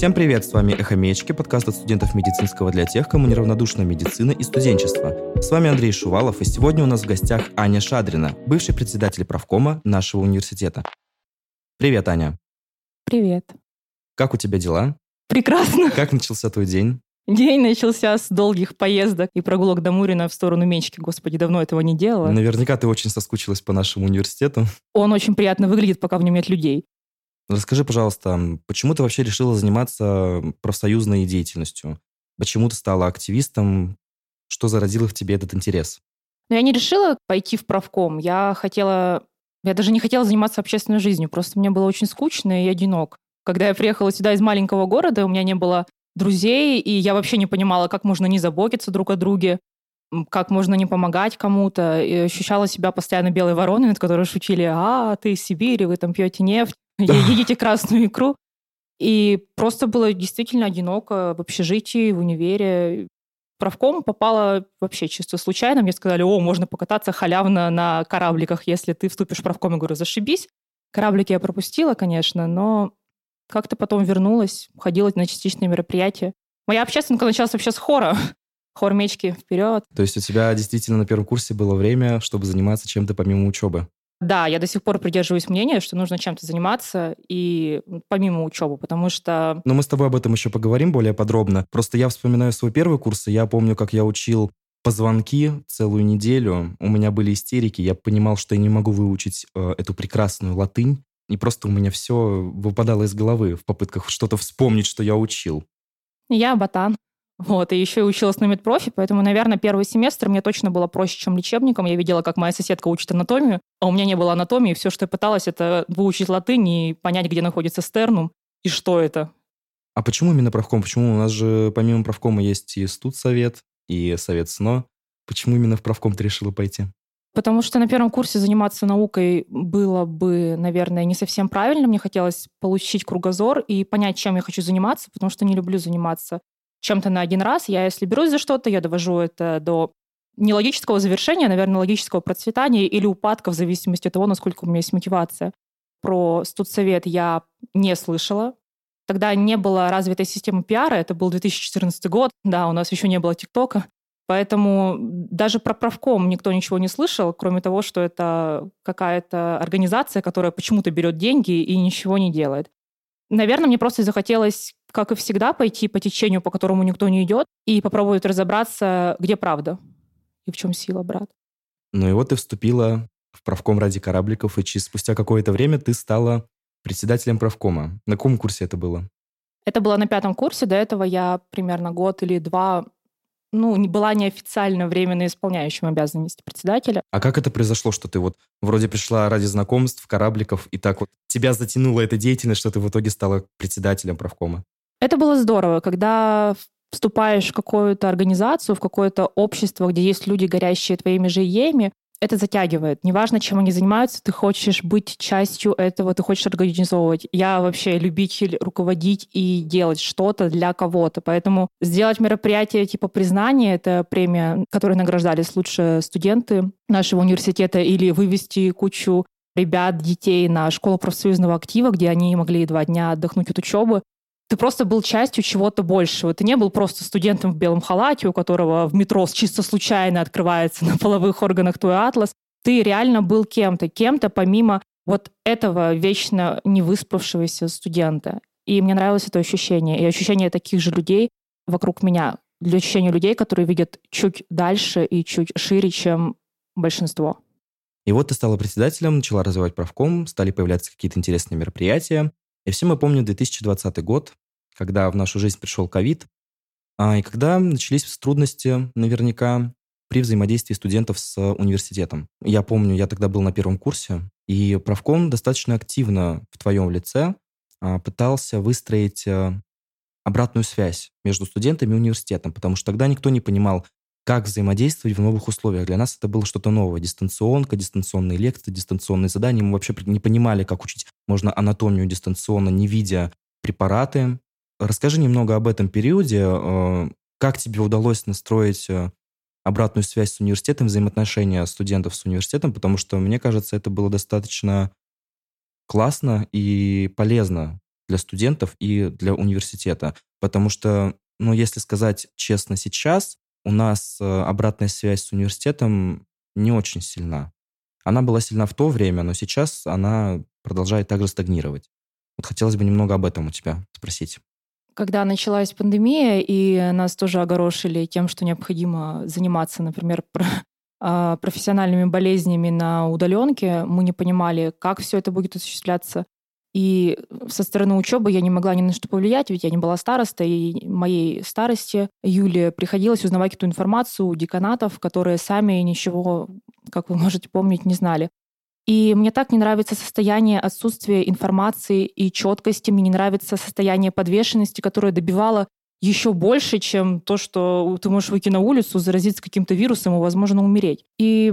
Всем привет, с вами «Эхо Мечки», подкаст от студентов медицинского для тех, кому неравнодушна медицина и студенчество. С вами Андрей Шувалов, и сегодня у нас в гостях Аня Шадрина, бывший председатель правкома нашего университета. Привет, Аня. Привет. Как у тебя дела? Прекрасно. Как начался твой день? День начался с долгих поездок и прогулок до Мурина в сторону Мечки. Господи, давно этого не делала. Наверняка ты очень соскучилась по нашему университету. Он очень приятно выглядит, пока в нем нет людей. Расскажи, пожалуйста, почему ты вообще решила заниматься профсоюзной деятельностью? Почему ты стала активистом? Что зародило в тебе этот интерес? Но я не решила пойти в правком. Я хотела... Я даже не хотела заниматься общественной жизнью. Просто мне было очень скучно и одинок. Когда я приехала сюда из маленького города, у меня не было друзей, и я вообще не понимала, как можно не заботиться друг о друге, как можно не помогать кому-то. И ощущала себя постоянно белой вороной, над которой шутили, а, ты из Сибири, вы там пьете нефть едите красную икру. И просто было действительно одиноко в общежитии, в универе. Правком попала вообще чисто случайно. Мне сказали, о, можно покататься халявно на корабликах, если ты вступишь в правком. Я говорю, зашибись. Кораблики я пропустила, конечно, но как-то потом вернулась, ходила на частичные мероприятия. Моя общественка началась вообще с хора. Хор мечки вперед. То есть у тебя действительно на первом курсе было время, чтобы заниматься чем-то помимо учебы? Да, я до сих пор придерживаюсь мнения, что нужно чем-то заниматься и помимо учебы, потому что... Но мы с тобой об этом еще поговорим более подробно. Просто я вспоминаю свой первый курс, и я помню, как я учил позвонки целую неделю. У меня были истерики, я понимал, что я не могу выучить э, эту прекрасную латынь, и просто у меня все выпадало из головы в попытках что-то вспомнить, что я учил. Я ботан. Вот, и еще и училась на медпрофи, поэтому, наверное, первый семестр мне точно было проще, чем лечебником. Я видела, как моя соседка учит анатомию, а у меня не было анатомии. Все, что я пыталась, это выучить латынь и понять, где находится стернум и что это. А почему именно правком? Почему у нас же помимо правкома есть и студсовет, и совет СНО? Почему именно в правком ты решила пойти? Потому что на первом курсе заниматься наукой было бы, наверное, не совсем правильно. Мне хотелось получить кругозор и понять, чем я хочу заниматься, потому что не люблю заниматься чем-то на один раз. Я, если берусь за что-то, я довожу это до нелогического завершения, наверное, логического процветания или упадка в зависимости от того, насколько у меня есть мотивация. Про студсовет я не слышала. Тогда не было развитой системы пиара, это был 2014 год, да, у нас еще не было ТикТока. Поэтому даже про правком никто ничего не слышал, кроме того, что это какая-то организация, которая почему-то берет деньги и ничего не делает. Наверное, мне просто захотелось как и всегда, пойти по течению, по которому никто не идет, и попробовать разобраться, где правда и в чем сила, брат. Ну и вот ты вступила в правком ради корабликов, и через спустя какое-то время ты стала председателем правкома. На каком курсе это было? Это было на пятом курсе. До этого я примерно год или два ну, не была неофициально временно исполняющим обязанности председателя. А как это произошло, что ты вот вроде пришла ради знакомств, корабликов, и так вот тебя затянула эта деятельность, что ты в итоге стала председателем правкома? Это было здорово, когда вступаешь в какую-то организацию, в какое-то общество, где есть люди, горящие твоими же идеями, это затягивает. Неважно, чем они занимаются, ты хочешь быть частью этого, ты хочешь организовывать. Я вообще любитель руководить и делать что-то для кого-то. Поэтому сделать мероприятие типа признания, это премия, которой награждались лучшие студенты нашего университета, или вывести кучу ребят, детей на школу профсоюзного актива, где они могли два дня отдохнуть от учебы ты просто был частью чего-то большего. Ты не был просто студентом в белом халате, у которого в метро чисто случайно открывается на половых органах твой атлас. Ты реально был кем-то, кем-то помимо вот этого вечно не выспавшегося студента. И мне нравилось это ощущение. И ощущение таких же людей вокруг меня. Для ощущения людей, которые видят чуть дальше и чуть шире, чем большинство. И вот ты стала председателем, начала развивать правком, стали появляться какие-то интересные мероприятия. И все мы помним 2020 год, когда в нашу жизнь пришел ковид, а, и когда начались трудности наверняка при взаимодействии студентов с университетом. Я помню, я тогда был на первом курсе, и правком достаточно активно в твоем лице а, пытался выстроить а, обратную связь между студентами и университетом, потому что тогда никто не понимал, как взаимодействовать в новых условиях. Для нас это было что-то новое. Дистанционка, дистанционные лекции, дистанционные задания. Мы вообще не понимали, как учить можно анатомию дистанционно, не видя препараты. Расскажи немного об этом периоде. Э, как тебе удалось настроить э, обратную связь с университетом, взаимоотношения студентов с университетом, потому что, мне кажется, это было достаточно классно и полезно для студентов и для университета. Потому что, ну, если сказать честно сейчас, у нас э, обратная связь с университетом не очень сильна. Она была сильна в то время, но сейчас она продолжает также стагнировать. Вот хотелось бы немного об этом у тебя спросить. Когда началась пандемия, и нас тоже огорошили тем, что необходимо заниматься, например, а, профессиональными болезнями на удаленке, мы не понимали, как все это будет осуществляться. И со стороны учебы я не могла ни на что повлиять, ведь я не была старостой, и моей старости Юле приходилось узнавать эту информацию у деканатов, которые сами ничего, как вы можете помнить, не знали. И мне так не нравится состояние отсутствия информации и четкости, мне не нравится состояние подвешенности, которое добивало еще больше, чем то, что ты можешь выйти на улицу, заразиться каким-то вирусом и, возможно, умереть. И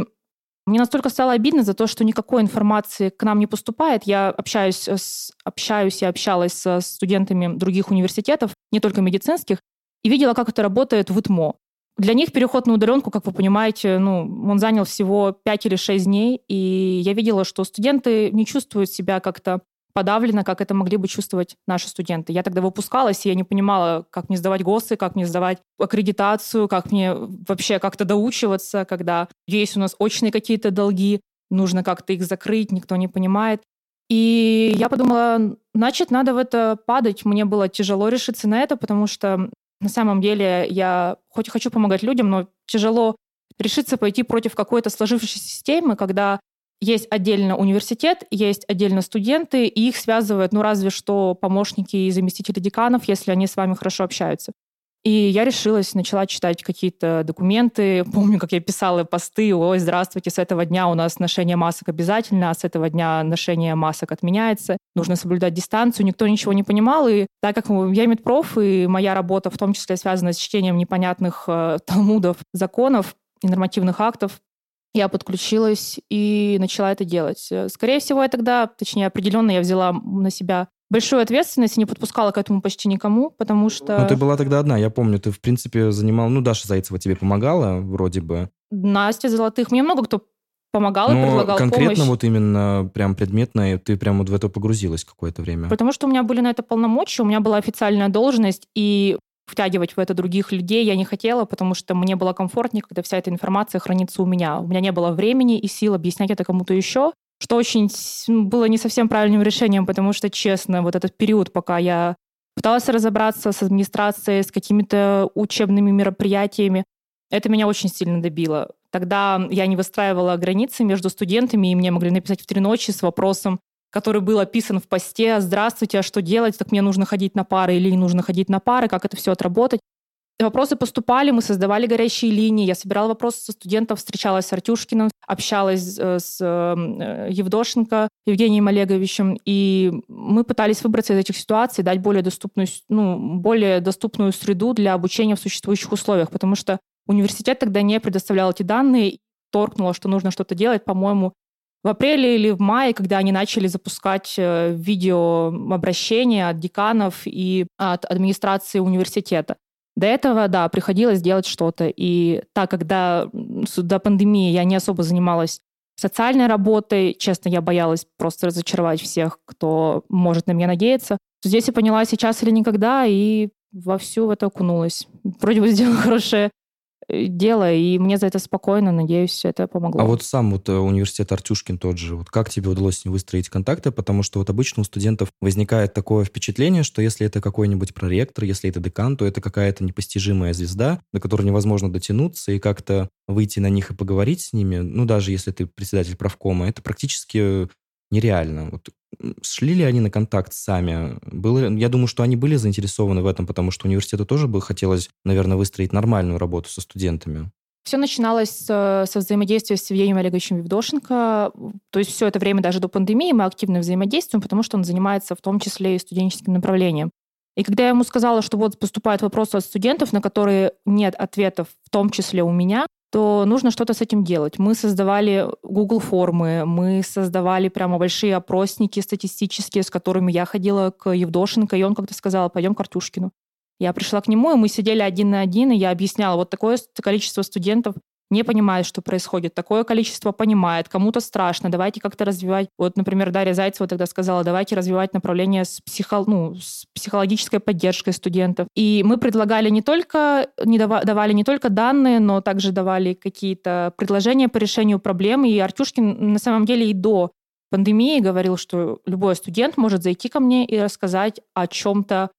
мне настолько стало обидно за то, что никакой информации к нам не поступает. Я общаюсь, с, общаюсь и общалась с студентами других университетов, не только медицинских, и видела, как это работает в ИТМО. Для них переход на удаленку, как вы понимаете, ну, он занял всего 5 или 6 дней, и я видела, что студенты не чувствуют себя как-то подавлено, как это могли бы чувствовать наши студенты. Я тогда выпускалась, и я не понимала, как мне сдавать ГОСы, как мне сдавать аккредитацию, как мне вообще как-то доучиваться, когда есть у нас очные какие-то долги, нужно как-то их закрыть, никто не понимает. И я подумала, значит, надо в это падать. Мне было тяжело решиться на это, потому что на самом деле я хоть и хочу помогать людям, но тяжело решиться пойти против какой-то сложившейся системы, когда есть отдельно университет, есть отдельно студенты, и их связывают, ну, разве что помощники и заместители деканов, если они с вами хорошо общаются. И я решилась, начала читать какие-то документы. Помню, как я писала посты, ой, здравствуйте, с этого дня у нас ношение масок обязательно, а с этого дня ношение масок отменяется. Нужно соблюдать дистанцию. Никто ничего не понимал. И так как я медпроф, и моя работа в том числе связана с чтением непонятных э, талмудов, законов и нормативных актов, я подключилась и начала это делать. Скорее всего, я тогда, точнее, определенно я взяла на себя большую ответственность и не подпускала к этому почти никому, потому что... Ну, ты была тогда одна, я помню, ты, в принципе, занимала... Ну, Даша Зайцева тебе помогала, вроде бы. Настя Золотых. Мне много кто помогал Но и предлагал конкретно помощь. вот именно прям предметно и ты прям вот в это погрузилась какое-то время. Потому что у меня были на это полномочия, у меня была официальная должность, и втягивать в это других людей я не хотела, потому что мне было комфортнее, когда вся эта информация хранится у меня. У меня не было времени и сил объяснять это кому-то еще, что очень было не совсем правильным решением, потому что, честно, вот этот период, пока я пыталась разобраться с администрацией, с какими-то учебными мероприятиями, это меня очень сильно добило. Тогда я не выстраивала границы между студентами, и мне могли написать в три ночи с вопросом, который был описан в посте «Здравствуйте, а что делать? Так мне нужно ходить на пары или не нужно ходить на пары? Как это все отработать?» Вопросы поступали, мы создавали горящие линии, я собирала вопросы со студентов, встречалась с Артюшкиным, общалась э, с э, Евдошенко Евгением Олеговичем, и мы пытались выбраться из этих ситуаций, дать более доступную, ну, более доступную среду для обучения в существующих условиях, потому что университет тогда не предоставлял эти данные, торкнуло, что нужно что-то делать, по-моему, в апреле или в мае, когда они начали запускать э, видеообращения от деканов и от администрации университета. До этого, да, приходилось делать что-то. И так, когда до пандемии я не особо занималась социальной работой, честно, я боялась просто разочаровать всех, кто может на меня надеяться. Здесь я поняла сейчас или никогда, и вовсю в это окунулась. Вроде бы сделала хорошее дело, и мне за это спокойно, надеюсь, это помогло. А вот сам вот э, университет Артюшкин тот же, вот как тебе удалось с ним выстроить контакты? Потому что вот обычно у студентов возникает такое впечатление, что если это какой-нибудь проректор, если это декан, то это какая-то непостижимая звезда, до которой невозможно дотянуться и как-то выйти на них и поговорить с ними, ну, даже если ты председатель правкома, это практически нереально. Вот шли ли они на контакт сами? Было, я думаю, что они были заинтересованы в этом, потому что университету тоже бы хотелось, наверное, выстроить нормальную работу со студентами. Все начиналось со взаимодействия с Евгением Олеговичем Евдошенко. То есть все это время, даже до пандемии, мы активно взаимодействуем, потому что он занимается в том числе и студенческим направлением. И когда я ему сказала, что вот поступают вопросы от студентов, на которые нет ответов, в том числе у меня, то нужно что-то с этим делать. Мы создавали Google формы, мы создавали прямо большие опросники статистические, с которыми я ходила к Евдошенко, и он как-то сказал, пойдем к Артюшкину. Я пришла к нему, и мы сидели один на один, и я объясняла, вот такое количество студентов не понимает, что происходит. Такое количество понимает, кому-то страшно. Давайте как-то развивать. Вот, например, Дарья Зайцева тогда сказала, давайте развивать направление с, психо... ну, с психологической поддержкой студентов. И мы предлагали не только, не дава... давали не только данные, но также давали какие-то предложения по решению проблем. И Артюшкин на самом деле и до пандемии говорил, что любой студент может зайти ко мне и рассказать о чем-то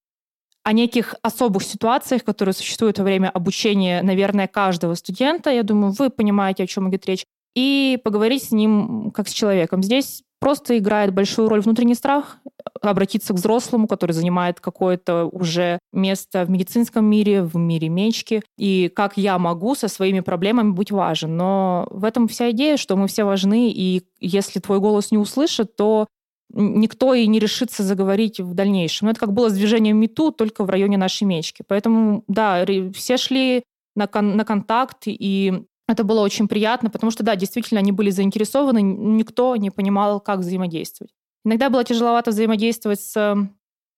о неких особых ситуациях, которые существуют во время обучения, наверное, каждого студента. Я думаю, вы понимаете, о чем идет речь. И поговорить с ним как с человеком. Здесь просто играет большую роль внутренний страх, обратиться к взрослому, который занимает какое-то уже место в медицинском мире, в мире мечки, и как я могу со своими проблемами быть важен. Но в этом вся идея, что мы все важны, и если твой голос не услышат, то никто и не решится заговорить в дальнейшем. Но это как было с движением МИТУ, только в районе нашей мечки. Поэтому, да, все шли на, кон- на контакт, и это было очень приятно, потому что, да, действительно, они были заинтересованы, никто не понимал, как взаимодействовать. Иногда было тяжеловато взаимодействовать с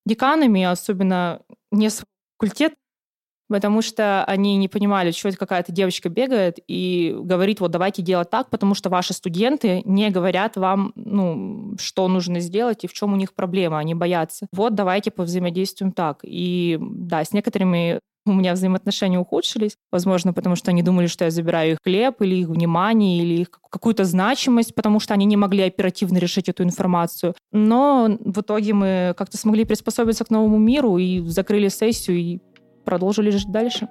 деканами, особенно не с факультет, потому что они не понимали, что это какая-то девочка бегает и говорит, вот давайте делать так, потому что ваши студенты не говорят вам, ну, что нужно сделать и в чем у них проблема, они боятся. Вот давайте повзаимодействуем так. И да, с некоторыми у меня взаимоотношения ухудшились, возможно, потому что они думали, что я забираю их хлеб или их внимание, или их какую-то значимость, потому что они не могли оперативно решить эту информацию. Но в итоге мы как-то смогли приспособиться к новому миру и закрыли сессию, и продолжили жить дальше.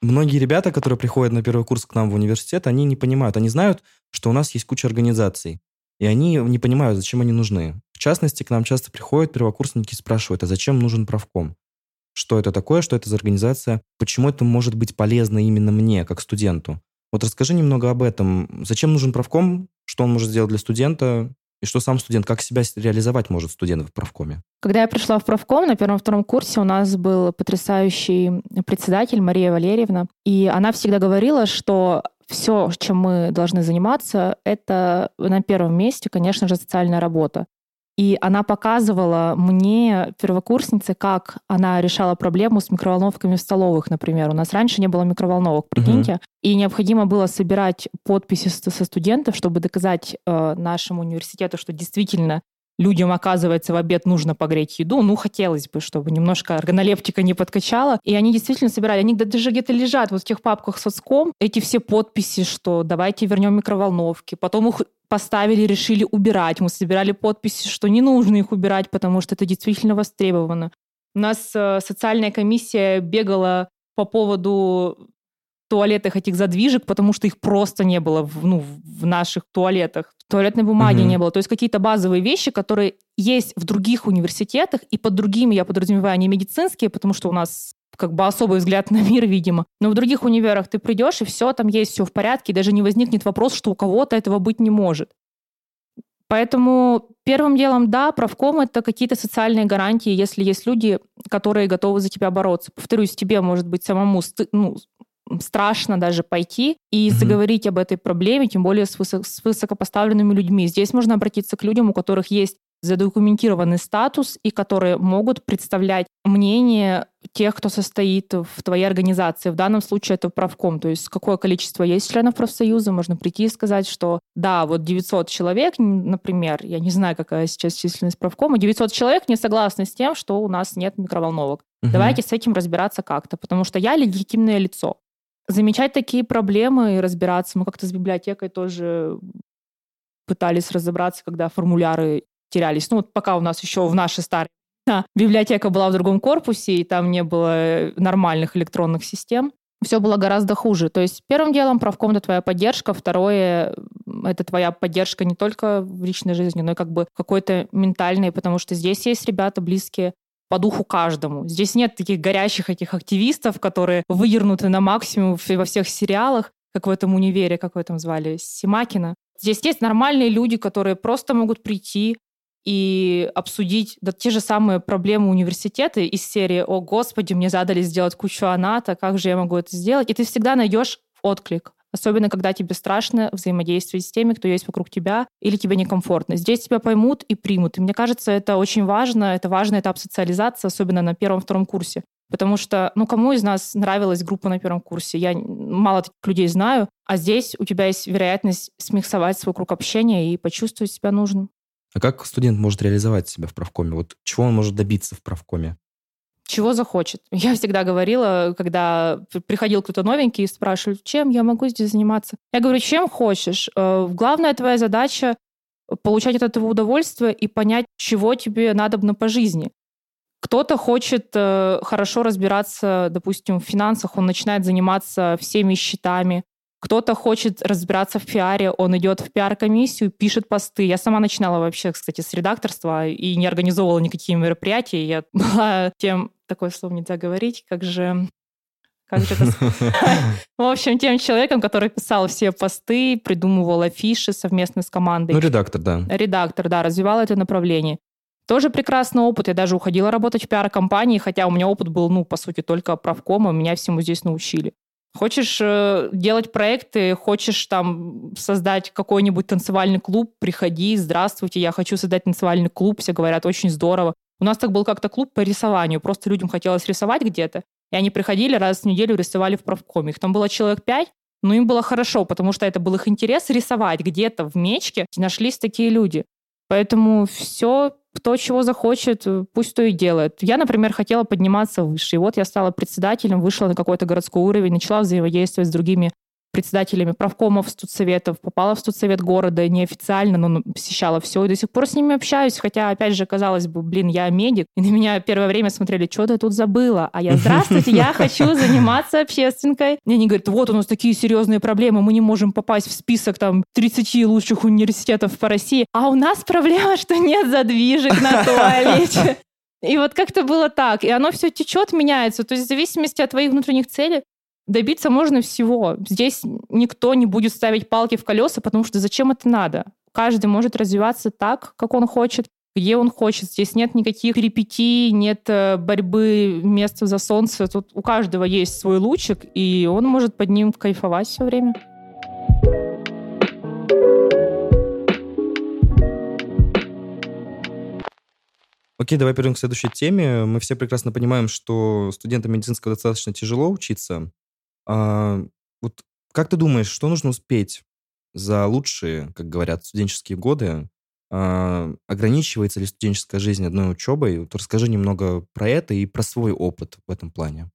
Многие ребята, которые приходят на первый курс к нам в университет, они не понимают, они знают, что у нас есть куча организаций, и они не понимают, зачем они нужны. В частности, к нам часто приходят первокурсники и спрашивают, а зачем нужен правком? Что это такое, что это за организация, почему это может быть полезно именно мне, как студенту? Вот расскажи немного об этом. Зачем нужен правком? Что он может сделать для студента? И что сам студент, как себя реализовать может студент в правкоме? Когда я пришла в правком на первом-втором курсе, у нас был потрясающий председатель Мария Валерьевна, и она всегда говорила, что все, чем мы должны заниматься, это на первом месте, конечно же, социальная работа. И она показывала мне, первокурснице, как она решала проблему с микроволновками в столовых, например. У нас раньше не было микроволновок, прикиньте. Угу. И необходимо было собирать подписи со студентов, чтобы доказать э, нашему университету, что действительно людям, оказывается, в обед нужно погреть еду. Ну, хотелось бы, чтобы немножко органолептика не подкачала. И они действительно собирали. Они даже где-то лежат вот в тех папках соцком, эти все подписи, что давайте вернем микроволновки. Потом их поставили, решили убирать. Мы собирали подписи, что не нужно их убирать, потому что это действительно востребовано. У нас э, социальная комиссия бегала по поводу туалетах этих задвижек, потому что их просто не было в, ну, в наших туалетах. Туалетной бумаги угу. не было. То есть какие-то базовые вещи, которые есть в других университетах, и под другими я подразумеваю не медицинские, потому что у нас как бы особый взгляд на мир, видимо. Но в других универах ты придешь, и все, там есть все в порядке, и даже не возникнет вопрос, что у кого-то этого быть не может. Поэтому первым делом, да, правком — это какие-то социальные гарантии, если есть люди, которые готовы за тебя бороться. Повторюсь, тебе, может быть, самому ну, страшно даже пойти и mm-hmm. заговорить об этой проблеме, тем более с, высок- с высокопоставленными людьми. Здесь можно обратиться к людям, у которых есть задокументированный статус и которые могут представлять мнение тех, кто состоит в твоей организации. В данном случае это правком, то есть какое количество есть членов профсоюза, можно прийти и сказать, что да, вот 900 человек, например, я не знаю, какая сейчас численность правкома, 900 человек не согласны с тем, что у нас нет микроволновок. Угу. Давайте с этим разбираться как-то, потому что я легитимное лицо. Замечать такие проблемы и разбираться. Мы как-то с библиотекой тоже пытались разобраться, когда формуляры терялись. Ну, вот пока у нас еще в нашей старой библиотека была в другом корпусе, и там не было нормальных электронных систем, все было гораздо хуже. То есть первым делом правком это твоя поддержка, второе это твоя поддержка не только в личной жизни, но и как бы какой-то ментальной, потому что здесь есть ребята близкие по духу каждому. Здесь нет таких горящих этих активистов, которые выдернуты на максимум во всех сериалах, как в этом универе, как вы там звали, Симакина. Здесь есть нормальные люди, которые просто могут прийти, и обсудить да, те же самые проблемы университета из серии «О, Господи, мне задали сделать кучу аната, как же я могу это сделать?» И ты всегда найдешь отклик особенно когда тебе страшно взаимодействовать с теми, кто есть вокруг тебя, или тебе некомфортно. Здесь тебя поймут и примут. И мне кажется, это очень важно, это важный этап социализации, особенно на первом-втором курсе. Потому что, ну, кому из нас нравилась группа на первом курсе? Я мало таких людей знаю, а здесь у тебя есть вероятность смиксовать свой круг общения и почувствовать себя нужным. А как студент может реализовать себя в правкоме? Вот чего он может добиться в правкоме? Чего захочет. Я всегда говорила, когда приходил кто-то новенький и спрашивал, чем я могу здесь заниматься. Я говорю, чем хочешь. Э, главная твоя задача получать от этого удовольствие и понять, чего тебе надо по жизни. Кто-то хочет э, хорошо разбираться, допустим, в финансах, он начинает заниматься всеми счетами. Кто-то хочет разбираться в пиаре, он идет в пиар-комиссию, пишет посты. Я сама начинала вообще, кстати, с редакторства и не организовывала никакие мероприятия. Я была тем, такое слово нельзя говорить, как же как же это... В общем, тем человеком, который писал все посты, придумывал афиши совместно с командой. Ну, редактор, да. Редактор, да, развивал это направление. Тоже прекрасный опыт. Я даже уходила работать в пиар-компании, хотя у меня опыт был, ну, по сути, только правкома. Меня всему здесь научили. Хочешь э, делать проекты, хочешь там создать какой-нибудь танцевальный клуб, приходи, здравствуйте, я хочу создать танцевальный клуб, все говорят, очень здорово. У нас так был как-то клуб по рисованию, просто людям хотелось рисовать где-то, и они приходили раз в неделю, рисовали в правкоме. Их там было человек пять, но им было хорошо, потому что это был их интерес рисовать где-то в мечке. Нашлись такие люди. Поэтому все, кто чего захочет, пусть то и делает. Я, например, хотела подниматься выше. И вот я стала председателем, вышла на какой-то городской уровень, начала взаимодействовать с другими председателями правкомов студсоветов, попала в студсовет города неофициально, но посещала все, и до сих пор с ними общаюсь, хотя, опять же, казалось бы, блин, я медик, и на меня первое время смотрели, что ты тут забыла, а я, здравствуйте, я хочу заниматься общественкой. И они говорят, вот у нас такие серьезные проблемы, мы не можем попасть в список там 30 лучших университетов по России, а у нас проблема, что нет задвижек на туалете. И вот как-то было так. И оно все течет, меняется. То есть в зависимости от твоих внутренних целей добиться можно всего. Здесь никто не будет ставить палки в колеса, потому что зачем это надо? Каждый может развиваться так, как он хочет, где он хочет. Здесь нет никаких перипетий, нет э, борьбы места за солнце. Тут у каждого есть свой лучик, и он может под ним кайфовать все время. Окей, давай перейдем к следующей теме. Мы все прекрасно понимаем, что студентам медицинского достаточно тяжело учиться. А, вот как ты думаешь, что нужно успеть за лучшие, как говорят, студенческие годы? А, ограничивается ли студенческая жизнь одной учебой? Вот расскажи немного про это и про свой опыт в этом плане.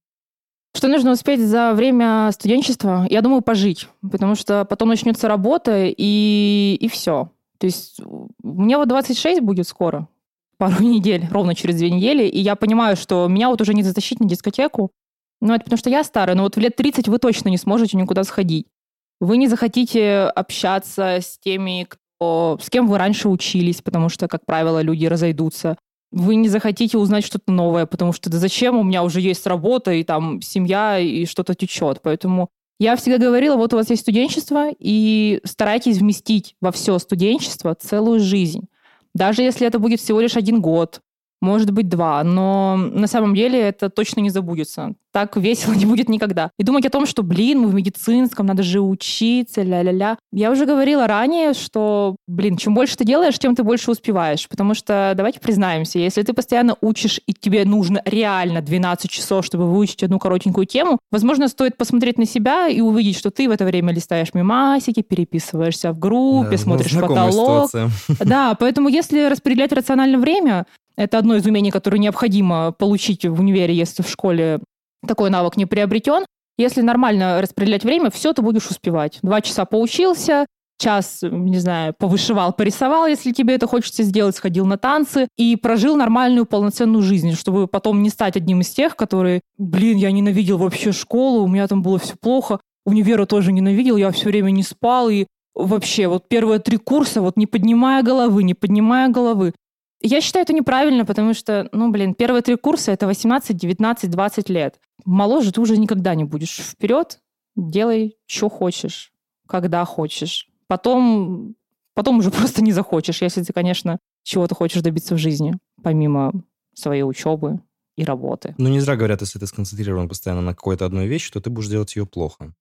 Что нужно успеть за время студенчества? Я думаю, пожить, потому что потом начнется работа, и, и все. То есть мне вот 26 будет скоро, пару недель, ровно через две недели, и я понимаю, что меня вот уже не затащить на дискотеку, ну, это потому что я старая, но вот в лет 30 вы точно не сможете никуда сходить. Вы не захотите общаться с теми, кто, с кем вы раньше учились, потому что, как правило, люди разойдутся. Вы не захотите узнать что-то новое, потому что да зачем, у меня уже есть работа, и там семья, и что-то течет. Поэтому я всегда говорила, вот у вас есть студенчество, и старайтесь вместить во все студенчество целую жизнь. Даже если это будет всего лишь один год, может быть, два, но на самом деле это точно не забудется. Так весело не будет никогда. И думать о том, что, блин, мы в медицинском, надо же учиться, ля-ля-ля. Я уже говорила ранее, что, блин, чем больше ты делаешь, тем ты больше успеваешь. Потому что, давайте признаемся, если ты постоянно учишь, и тебе нужно реально 12 часов, чтобы выучить одну коротенькую тему, возможно, стоит посмотреть на себя и увидеть, что ты в это время листаешь мемасики, переписываешься в группе, да, смотришь потолок. Ситуация. Да, поэтому если распределять рационально время, это одно из умений, которое необходимо получить в универе, если в школе такой навык не приобретен. Если нормально распределять время, все ты будешь успевать. Два часа поучился, час, не знаю, повышивал, порисовал, если тебе это хочется сделать, сходил на танцы и прожил нормальную полноценную жизнь, чтобы потом не стать одним из тех, которые, блин, я ненавидел вообще школу, у меня там было все плохо, универа тоже ненавидел, я все время не спал, и вообще вот первые три курса, вот не поднимая головы, не поднимая головы, я считаю это неправильно, потому что, ну, блин, первые три курса — это 18, 19, 20 лет. Моложе ты уже никогда не будешь. Вперед, делай, что хочешь, когда хочешь. Потом, потом уже просто не захочешь, если ты, конечно, чего-то хочешь добиться в жизни, помимо своей учебы и работы. Ну, не зря говорят, если ты сконцентрирован постоянно на какой-то одной вещи, то ты будешь делать ее плохо.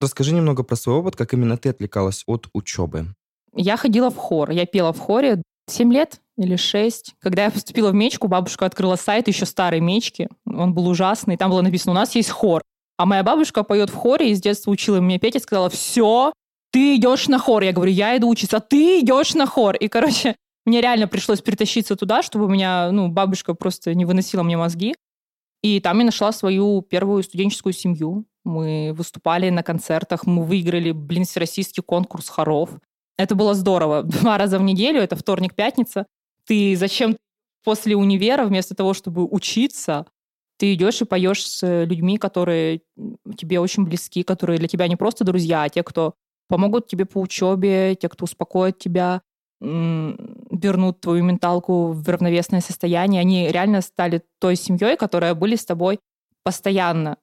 Расскажи немного про свой опыт, как именно ты отвлекалась от учебы. Я ходила в хор. Я пела в хоре 7 лет или 6. Когда я поступила в Мечку, бабушка открыла сайт еще старой Мечки. Он был ужасный. Там было написано, у нас есть хор. А моя бабушка поет в хоре и с детства учила меня петь и сказала, все, ты идешь на хор. Я говорю, я иду учиться, а ты идешь на хор. И, короче, мне реально пришлось перетащиться туда, чтобы меня, ну, бабушка просто не выносила мне мозги. И там я нашла свою первую студенческую семью. Мы выступали на концертах, мы выиграли, блин, всероссийский конкурс хоров. Это было здорово. Два раза в неделю, это вторник, пятница. Ты зачем после универа, вместо того, чтобы учиться, ты идешь и поешь с людьми, которые тебе очень близки, которые для тебя не просто друзья, а те, кто помогут тебе по учебе, те, кто успокоит тебя, вернут твою менталку в равновесное состояние. Они реально стали той семьей, которая были с тобой постоянно,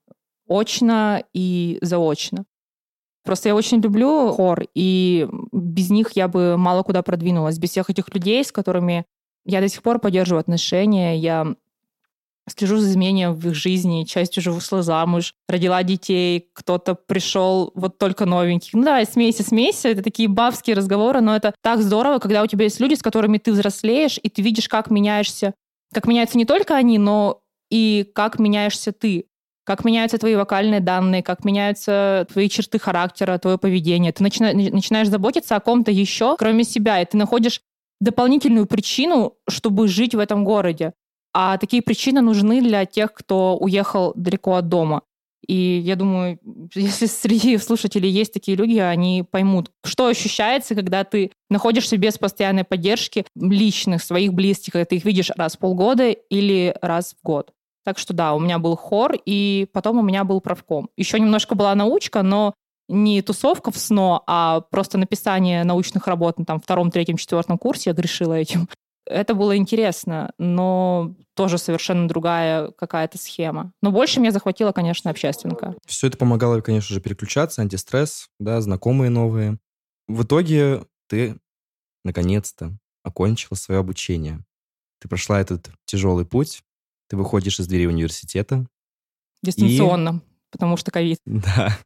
очно и заочно. Просто я очень люблю хор, и без них я бы мало куда продвинулась. Без всех этих людей, с которыми я до сих пор поддерживаю отношения, я слежу за изменением в их жизни, часть уже вышла замуж, родила детей, кто-то пришел вот только новенький. Ну да, смейся, смейся, это такие бабские разговоры, но это так здорово, когда у тебя есть люди, с которыми ты взрослеешь, и ты видишь, как меняешься, как меняются не только они, но и как меняешься ты как меняются твои вокальные данные, как меняются твои черты характера, твое поведение. Ты начина, начинаешь заботиться о ком-то еще, кроме себя, и ты находишь дополнительную причину, чтобы жить в этом городе. А такие причины нужны для тех, кто уехал далеко от дома. И я думаю, если среди слушателей есть такие люди, они поймут, что ощущается, когда ты находишься без постоянной поддержки личных, своих близких, когда ты их видишь раз в полгода или раз в год. Так что да, у меня был хор, и потом у меня был правком. Еще немножко была научка, но не тусовка в СНО, а просто написание научных работ на там, втором, третьем, четвертом курсе. Я грешила этим. Это было интересно, но тоже совершенно другая какая-то схема. Но больше меня захватила, конечно, общественка. Все это помогало, конечно же, переключаться, антистресс, да, знакомые новые. В итоге ты, наконец-то, окончила свое обучение. Ты прошла этот тяжелый путь, ты выходишь из двери университета. Дистанционно, и... потому что ковид. Да.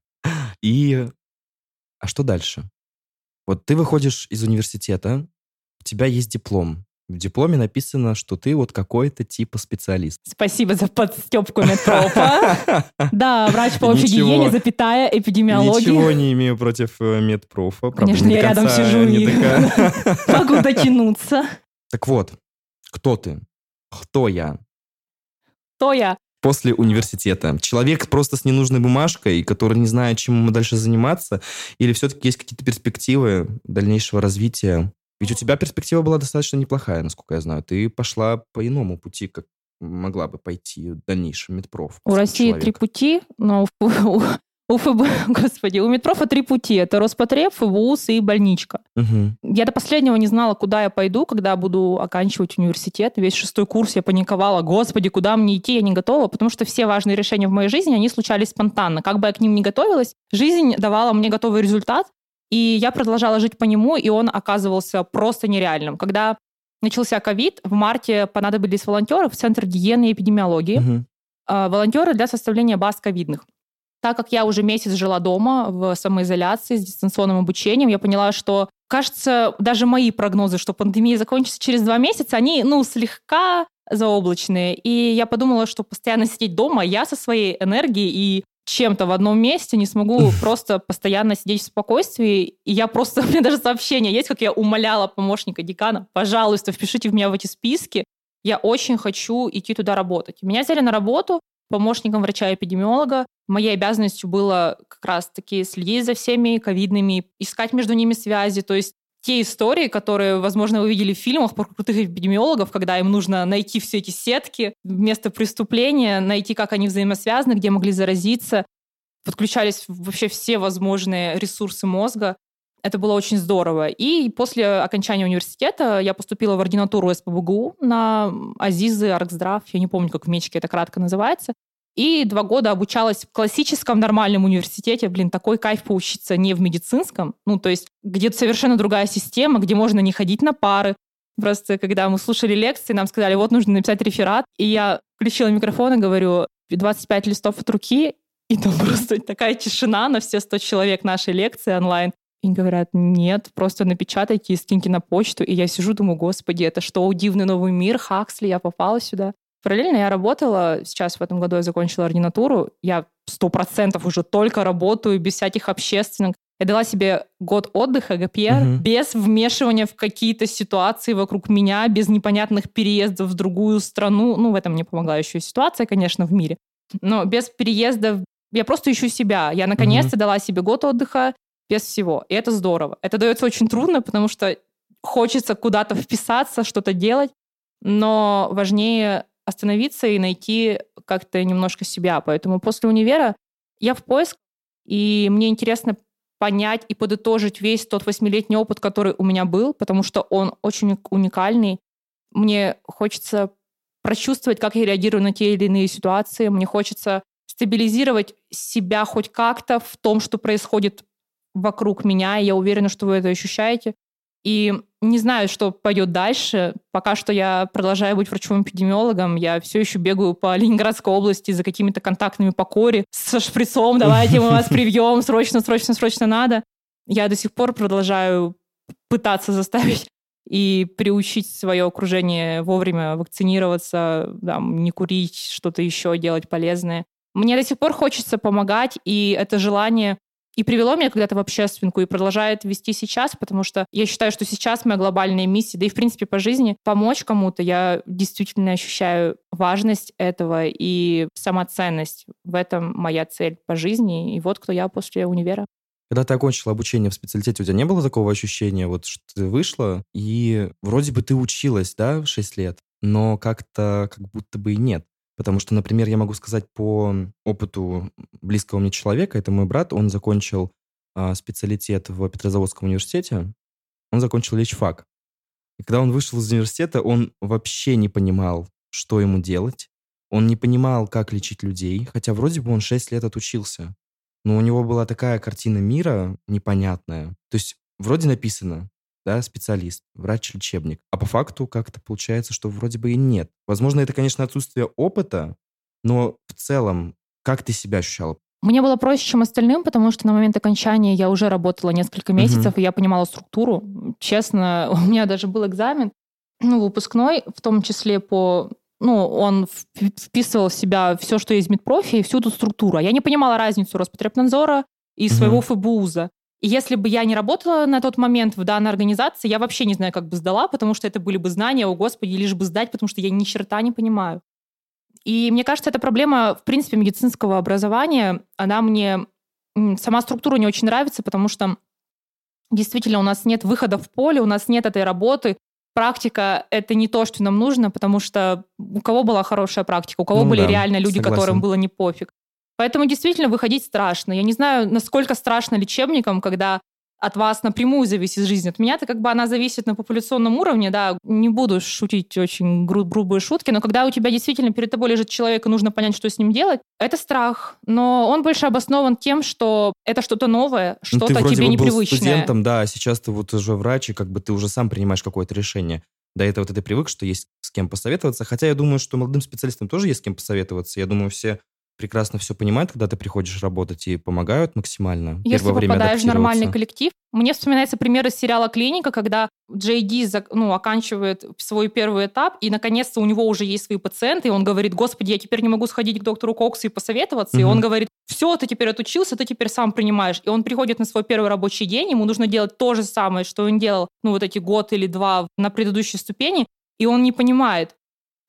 И... А что дальше? Вот ты выходишь из университета, у тебя есть диплом. В дипломе написано, что ты вот какой-то типа специалист. Спасибо за подстепку медпрофа. Да, врач по общей гигиене, запятая, эпидемиология. Ничего не имею против э, медпрофа. Конечно, я рядом сижу и могу дотянуться. Так вот, кто ты? Кто я? Кто я? После университета. Человек просто с ненужной бумажкой, который не знает, чем ему дальше заниматься, или все-таки есть какие-то перспективы дальнейшего развития? Ведь у тебя перспектива была достаточно неплохая, насколько я знаю. Ты пошла по иному пути, как могла бы пойти в дальнейшем медпроф. У России человек. три пути, но у ФБ, господи, у Медпрофа три пути. Это Роспотреб, ФВУС и больничка. Угу. Я до последнего не знала, куда я пойду, когда буду оканчивать университет. Весь шестой курс я паниковала. Господи, куда мне идти? Я не готова, потому что все важные решения в моей жизни, они случались спонтанно. Как бы я к ним не готовилась, жизнь давала мне готовый результат, и я продолжала жить по нему, и он оказывался просто нереальным. Когда начался ковид, в марте понадобились волонтеры в Центр гигиены и эпидемиологии. Угу. Волонтеры для составления баз ковидных. Так как я уже месяц жила дома в самоизоляции с дистанционным обучением, я поняла, что, кажется, даже мои прогнозы, что пандемия закончится через два месяца, они, ну, слегка заоблачные. И я подумала, что постоянно сидеть дома, я со своей энергией и чем-то в одном месте не смогу просто постоянно сидеть в спокойствии. И я просто, у меня даже сообщение есть, как я умоляла помощника декана, пожалуйста, впишите в меня в эти списки. Я очень хочу идти туда работать. Меня взяли на работу, помощником врача-эпидемиолога. Моей обязанностью было как раз-таки следить за всеми ковидными, искать между ними связи, то есть те истории, которые, возможно, вы видели в фильмах про крутых эпидемиологов, когда им нужно найти все эти сетки, место преступления, найти, как они взаимосвязаны, где могли заразиться. Подключались вообще все возможные ресурсы мозга. Это было очень здорово. И после окончания университета я поступила в ординатуру СПБГУ на Азизы, Аркздрав, я не помню, как в Мечке это кратко называется. И два года обучалась в классическом нормальном университете. Блин, такой кайф поучиться не в медицинском. Ну, то есть где-то совершенно другая система, где можно не ходить на пары. Просто когда мы слушали лекции, нам сказали, вот нужно написать реферат. И я включила микрофон и говорю, 25 листов от руки, И там просто такая тишина на все 100 человек нашей лекции онлайн. И говорят, нет, просто напечатайте и скиньте на почту. И я сижу, думаю, господи, это что, дивный новый мир, Хаксли, я попала сюда. Параллельно я работала, сейчас в этом году я закончила ординатуру, я сто процентов уже только работаю, без всяких общественных. Я дала себе год отдыха, ГПР, угу. без вмешивания в какие-то ситуации вокруг меня, без непонятных переездов в другую страну. Ну, в этом мне помогла еще и ситуация, конечно, в мире. Но без переездов я просто ищу себя. Я наконец-то угу. дала себе год отдыха без всего. И это здорово. Это дается очень трудно, потому что хочется куда-то вписаться, что-то делать, но важнее остановиться и найти как-то немножко себя. Поэтому после универа я в поиск, и мне интересно понять и подытожить весь тот восьмилетний опыт, который у меня был, потому что он очень уникальный. Мне хочется прочувствовать, как я реагирую на те или иные ситуации. Мне хочется стабилизировать себя хоть как-то в том, что происходит вокруг меня. И я уверена, что вы это ощущаете. И не знаю, что пойдет дальше. Пока что я продолжаю быть врачом-эпидемиологом. Я все еще бегаю по Ленинградской области за какими-то контактными по коре со шприцом. Давайте мы вас привьем, срочно, срочно, срочно надо. Я до сих пор продолжаю пытаться заставить и приучить свое окружение вовремя вакцинироваться, там, не курить, что-то еще делать полезное. Мне до сих пор хочется помогать, и это желание и привело меня когда-то в общественку и продолжает вести сейчас, потому что я считаю, что сейчас моя глобальная миссия, да и в принципе по жизни, помочь кому-то. Я действительно ощущаю важность этого и самоценность. В этом моя цель по жизни. И вот кто я после универа. Когда ты окончила обучение в специалитете, у тебя не было такого ощущения, вот что ты вышла, и вроде бы ты училась, да, в 6 лет, но как-то как будто бы и нет. Потому что, например, я могу сказать по опыту близкого мне человека, это мой брат, он закончил а, специалитет в Петрозаводском университете, он закончил лечфак. И когда он вышел из университета, он вообще не понимал, что ему делать. Он не понимал, как лечить людей, хотя вроде бы он 6 лет отучился. Но у него была такая картина мира непонятная. То есть вроде написано, да, специалист, врач-лечебник. А по факту как-то получается, что вроде бы и нет. Возможно, это, конечно, отсутствие опыта, но в целом, как ты себя ощущала? Мне было проще, чем остальным, потому что на момент окончания я уже работала несколько месяцев, угу. и я понимала структуру. Честно, у меня даже был экзамен, ну, выпускной, в том числе по ну, он вписывал в себя все, что есть в медпрофи, и всю эту структуру. А я не понимала разницу Роспотребнадзора и своего угу. ФБУЗа. И если бы я не работала на тот момент в данной организации, я вообще не знаю, как бы сдала, потому что это были бы знания, о господи, лишь бы сдать, потому что я ни черта не понимаю. И мне кажется, эта проблема, в принципе, медицинского образования, она мне... Сама структура не очень нравится, потому что действительно у нас нет выхода в поле, у нас нет этой работы. Практика — это не то, что нам нужно, потому что у кого была хорошая практика, у кого ну, были да, реально люди, согласен. которым было не пофиг. Поэтому действительно выходить страшно. Я не знаю, насколько страшно лечебникам, когда от вас напрямую зависит жизнь. От меня-то как бы она зависит на популяционном уровне, да, не буду шутить очень гру- грубые шутки, но когда у тебя действительно перед тобой лежит человек, и нужно понять, что с ним делать, это страх. Но он больше обоснован тем, что это что-то новое, ну, что-то ну, тебе бы непривычное. Был студентом, да, а сейчас ты вот уже врач, и как бы ты уже сам принимаешь какое-то решение. До этого ты привык, что есть с кем посоветоваться. Хотя я думаю, что молодым специалистам тоже есть с кем посоветоваться. Я думаю, все прекрасно все понимают, когда ты приходишь работать и помогают максимально. Если Первое попадаешь в нормальный коллектив. Мне вспоминается пример из сериала «Клиника», когда Джей Ди ну, оканчивает свой первый этап, и наконец-то у него уже есть свои пациенты, и он говорит, господи, я теперь не могу сходить к доктору Коксу и посоветоваться. Угу. И он говорит, все, ты теперь отучился, ты теперь сам принимаешь. И он приходит на свой первый рабочий день, ему нужно делать то же самое, что он делал, ну, вот эти год или два на предыдущей ступени, и он не понимает,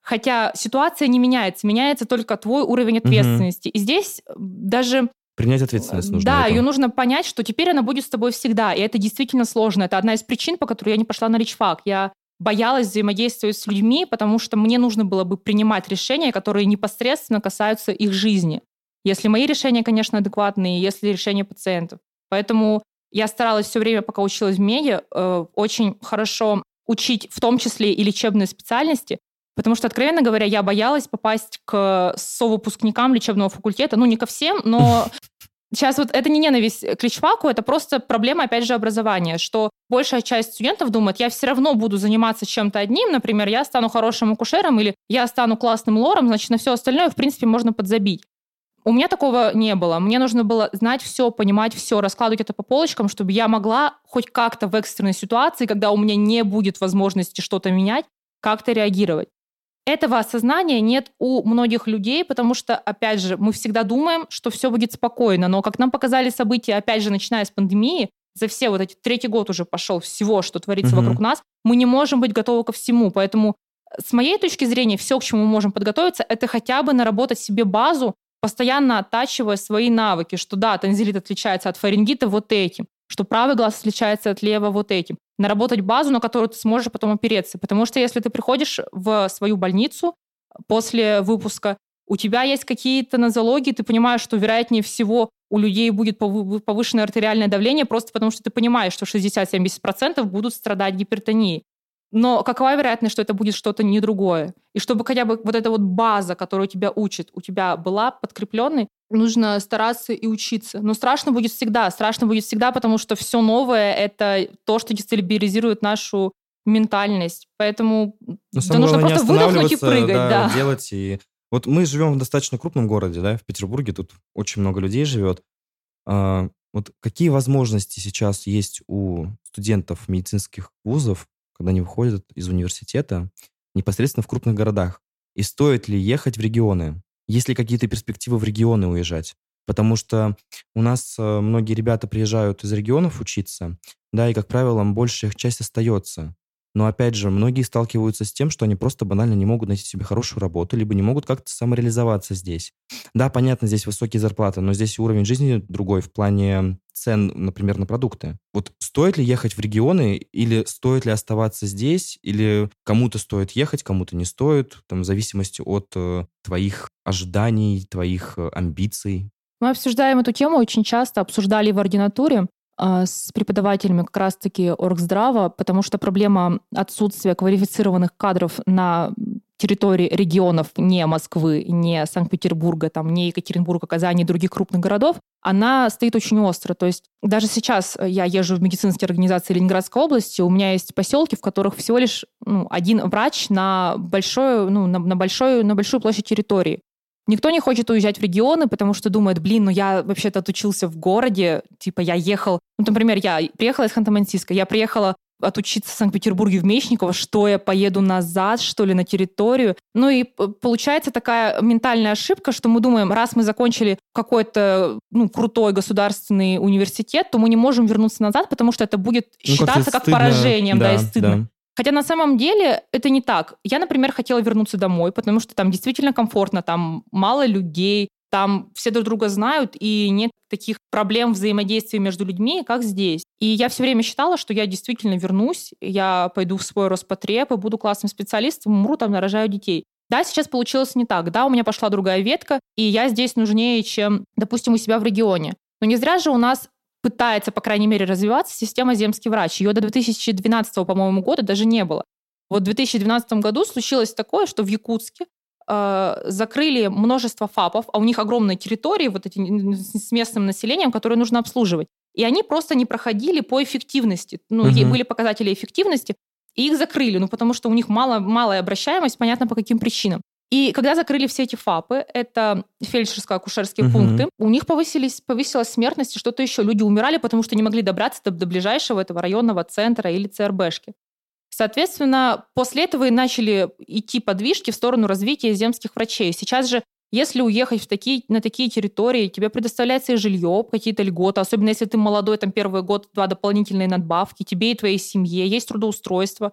Хотя ситуация не меняется, меняется только твой уровень ответственности. Угу. И здесь даже Принять ответственность нужно. Да, ее нужно понять, что теперь она будет с тобой всегда. И это действительно сложно. Это одна из причин, по которой я не пошла на личфак. Я боялась взаимодействовать с людьми, потому что мне нужно было бы принимать решения, которые непосредственно касаются их жизни. Если мои решения, конечно, адекватные, если решения пациентов. Поэтому я старалась все время, пока училась в МЕДе, э, очень хорошо учить в том числе и лечебные специальности, Потому что, откровенно говоря, я боялась попасть к совыпускникам лечебного факультета. Ну, не ко всем, но Сейчас вот это не ненависть к личфаку, это просто проблема, опять же, образования, что большая часть студентов думает, я все равно буду заниматься чем-то одним, например, я стану хорошим акушером или я стану классным лором, значит, на все остальное, в принципе, можно подзабить. У меня такого не было. Мне нужно было знать все, понимать все, раскладывать это по полочкам, чтобы я могла хоть как-то в экстренной ситуации, когда у меня не будет возможности что-то менять, как-то реагировать. Этого осознания нет у многих людей, потому что, опять же, мы всегда думаем, что все будет спокойно, но как нам показали события, опять же, начиная с пандемии, за все вот эти третий год уже пошел всего, что творится угу. вокруг нас, мы не можем быть готовы ко всему. Поэтому с моей точки зрения, все, к чему мы можем подготовиться, это хотя бы наработать себе базу, постоянно оттачивая свои навыки, что да, танзелит отличается от фарингита вот этим, что правый глаз отличается от левого вот этим. Наработать базу, на которую ты сможешь потом опереться. Потому что если ты приходишь в свою больницу после выпуска, у тебя есть какие-то нозологии, ты понимаешь, что вероятнее всего у людей будет повышенное артериальное давление, просто потому что ты понимаешь, что 60-70% будут страдать гипертонией. Но какова вероятность, что это будет что-то не другое? И чтобы хотя бы вот эта вот база, которую тебя учат, у тебя была подкрепленной, нужно стараться и учиться. Но страшно будет всегда. Страшно будет всегда, потому что все новое — это то, что дестабилизирует нашу ментальность. Поэтому Но да нужно просто выдохнуть и прыгать. Да, да. делать и... Вот мы живем в достаточно крупном городе, да, в Петербурге, тут очень много людей живет. А, вот какие возможности сейчас есть у студентов медицинских вузов когда они выходят из университета непосредственно в крупных городах. И стоит ли ехать в регионы? Есть ли какие-то перспективы в регионы уезжать? Потому что у нас э, многие ребята приезжают из регионов учиться, да, и, как правило, большая их часть остается. Но опять же, многие сталкиваются с тем, что они просто банально не могут найти себе хорошую работу, либо не могут как-то самореализоваться здесь. Да, понятно, здесь высокие зарплаты, но здесь уровень жизни другой в плане цен, например, на продукты. Вот стоит ли ехать в регионы, или стоит ли оставаться здесь, или кому-то стоит ехать, кому-то не стоит, там, в зависимости от э, твоих ожиданий, твоих э, амбиций? Мы обсуждаем эту тему очень часто, обсуждали в ординатуре. А, с преподавателями как раз-таки Оргздрава, потому что проблема отсутствия квалифицированных кадров на территории регионов не Москвы, не Санкт-Петербурга, там, не Екатеринбурга, Казани и других крупных городов, она стоит очень остро. То есть даже сейчас я езжу в медицинские организации Ленинградской области, у меня есть поселки, в которых всего лишь ну, один врач на, большую, ну, на, на, большую, на большую площадь территории. Никто не хочет уезжать в регионы, потому что думает, блин, ну я вообще-то отучился в городе, типа я ехал, ну, например, я приехала из Ханты-Мансийска, я приехала отучиться в Санкт-Петербурге в Мечниково, что я поеду назад, что ли, на территорию. Ну и получается такая ментальная ошибка, что мы думаем, раз мы закончили какой-то ну, крутой государственный университет, то мы не можем вернуться назад, потому что это будет ну, считаться как, как поражением, да, да и стыдно. Да. Хотя на самом деле это не так. Я, например, хотела вернуться домой, потому что там действительно комфортно, там мало людей, там все друг друга знают, и нет таких проблем взаимодействия между людьми, как здесь. И я все время считала, что я действительно вернусь, я пойду в свой Роспотреб и буду классным специалистом, умру там, нарожаю детей. Да, сейчас получилось не так. Да, у меня пошла другая ветка, и я здесь нужнее, чем, допустим, у себя в регионе. Но не зря же у нас пытается, по крайней мере, развиваться система «Земский врач». Ее до 2012, по-моему, года даже не было. Вот в 2012 году случилось такое, что в Якутске э, закрыли множество ФАПов, а у них огромные территории вот эти с местным населением, которые нужно обслуживать. И они просто не проходили по эффективности. Ну, угу. были показатели эффективности, и их закрыли, ну, потому что у них мало, малая обращаемость, понятно, по каким причинам. И когда закрыли все эти ФАПы, это фельдшерско-акушерские угу. пункты, у них повысились, повысилась смертность и что-то еще. Люди умирали, потому что не могли добраться до, до ближайшего этого районного центра или ЦРБшки. Соответственно, после этого и начали идти подвижки в сторону развития земских врачей. Сейчас же если уехать в такие, на такие территории, тебе предоставляется и жилье, какие-то льготы, особенно если ты молодой, там первый год, два дополнительные надбавки, тебе и твоей семье, есть трудоустройство.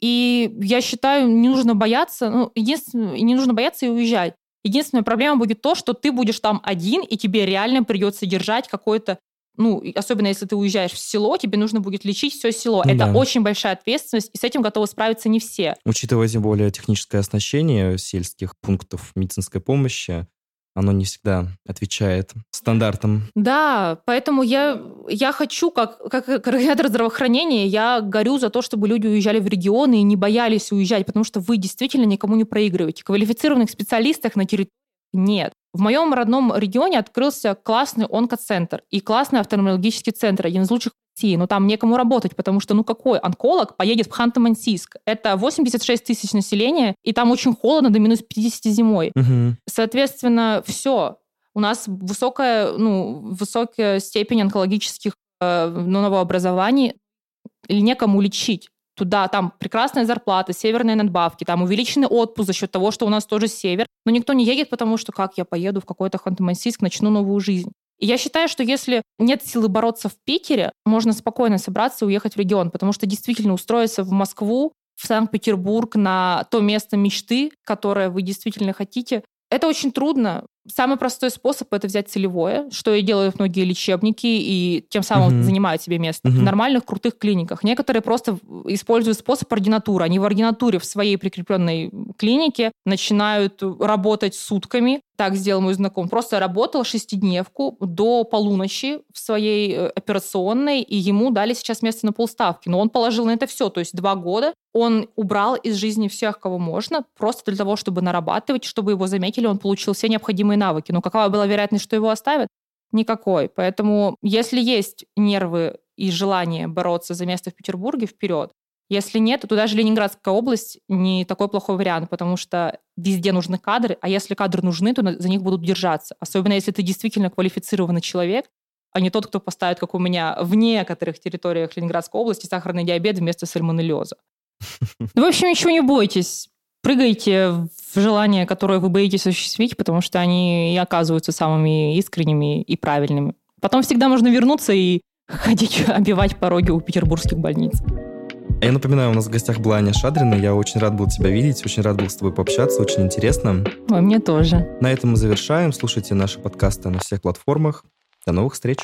И я считаю, не нужно бояться, ну, единственное, не нужно бояться и уезжать. Единственная проблема будет то, что ты будешь там один, и тебе реально придется держать какой-то ну, особенно если ты уезжаешь в село, тебе нужно будет лечить все село. Ну, Это да. очень большая ответственность, и с этим готовы справиться не все. Учитывая тем более техническое оснащение сельских пунктов медицинской помощи, оно не всегда отвечает стандартам. Да, поэтому я, я хочу, как, как координатор здравоохранения, я горю за то, чтобы люди уезжали в регионы и не боялись уезжать, потому что вы действительно никому не проигрываете. Квалифицированных специалистов на территории нет. В моем родном регионе открылся классный онкоцентр и классный офтальмологический центр, один из лучших России, но там некому работать, потому что ну какой онколог поедет в Ханты-Мансийск? Это 86 тысяч населения, и там очень холодно, до минус 50 зимой. Угу. Соответственно, все. У нас высокая, ну, высокая степень онкологических э, новообразований. Или некому лечить. Туда там прекрасная зарплата, северные надбавки, там увеличенный отпуск за счет того, что у нас тоже север. Но никто не едет, потому что как я поеду в какой-то Ханты-Мансийск, начну новую жизнь. И я считаю, что если нет силы бороться в Питере, можно спокойно собраться и уехать в регион, потому что действительно устроиться в Москву, в Санкт-Петербург, на то место мечты, которое вы действительно хотите, это очень трудно. Самый простой способ это взять целевое, что и делают многие лечебники, и тем самым uh-huh. занимают себе место uh-huh. в нормальных крутых клиниках. Некоторые просто используют способ ординатуры. Они в ординатуре в своей прикрепленной клинике начинают работать сутками. Так сделал мой знакомый. Просто работал шестидневку до полуночи в своей э, операционной, и ему дали сейчас место на полставки. Но он положил на это все, то есть два года он убрал из жизни всех, кого можно, просто для того, чтобы нарабатывать, чтобы его заметили, он получил все необходимые навыки. Но какова была вероятность, что его оставят? Никакой. Поэтому если есть нервы и желание бороться за место в Петербурге, вперед. Если нет, то даже Ленинградская область не такой плохой вариант, потому что везде нужны кадры, а если кадры нужны, то за них будут держаться. Особенно если ты действительно квалифицированный человек, а не тот, кто поставит, как у меня, в некоторых территориях Ленинградской области сахарный диабет вместо сальмонеллеза. Ну, в общем, ничего не бойтесь. Прыгайте в желания, которые вы боитесь осуществить, потому что они и оказываются самыми искренними и правильными. Потом всегда можно вернуться и ходить обивать пороги у петербургских больниц. Я напоминаю, у нас в гостях была Аня Шадрина. Я очень рад был тебя видеть, очень рад был с тобой пообщаться, очень интересно. Ой, мне тоже. На этом мы завершаем. Слушайте наши подкасты на всех платформах. До новых встреч.